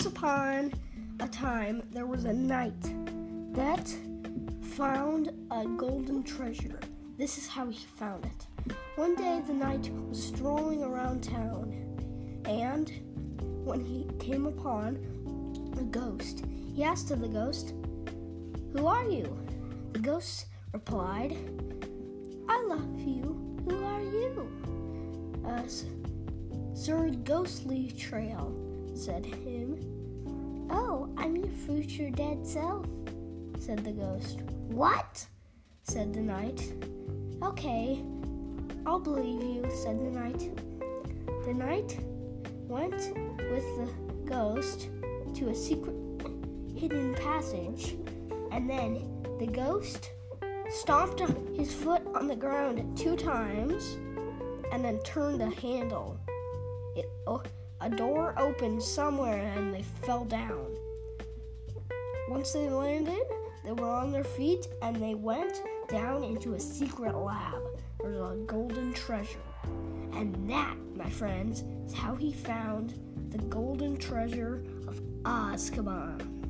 Once upon a time, there was a knight that found a golden treasure. This is how he found it. One day, the knight was strolling around town, and when he came upon a ghost, he asked the ghost, Who are you? The ghost replied, I love you. Who are you? Uh, Sir Ghostly Trail, said him. Oh, I'm your future dead self, said the ghost. What? said the knight. Okay, I'll believe you, said the knight. The knight went with the ghost to a secret hidden passage, and then the ghost stomped his foot on the ground two times and then turned a handle. It, oh, a door opened somewhere and they fell down. Once they landed, they were on their feet and they went down into a secret lab. There's a golden treasure. And that, my friends, is how he found the golden treasure of Azkaban.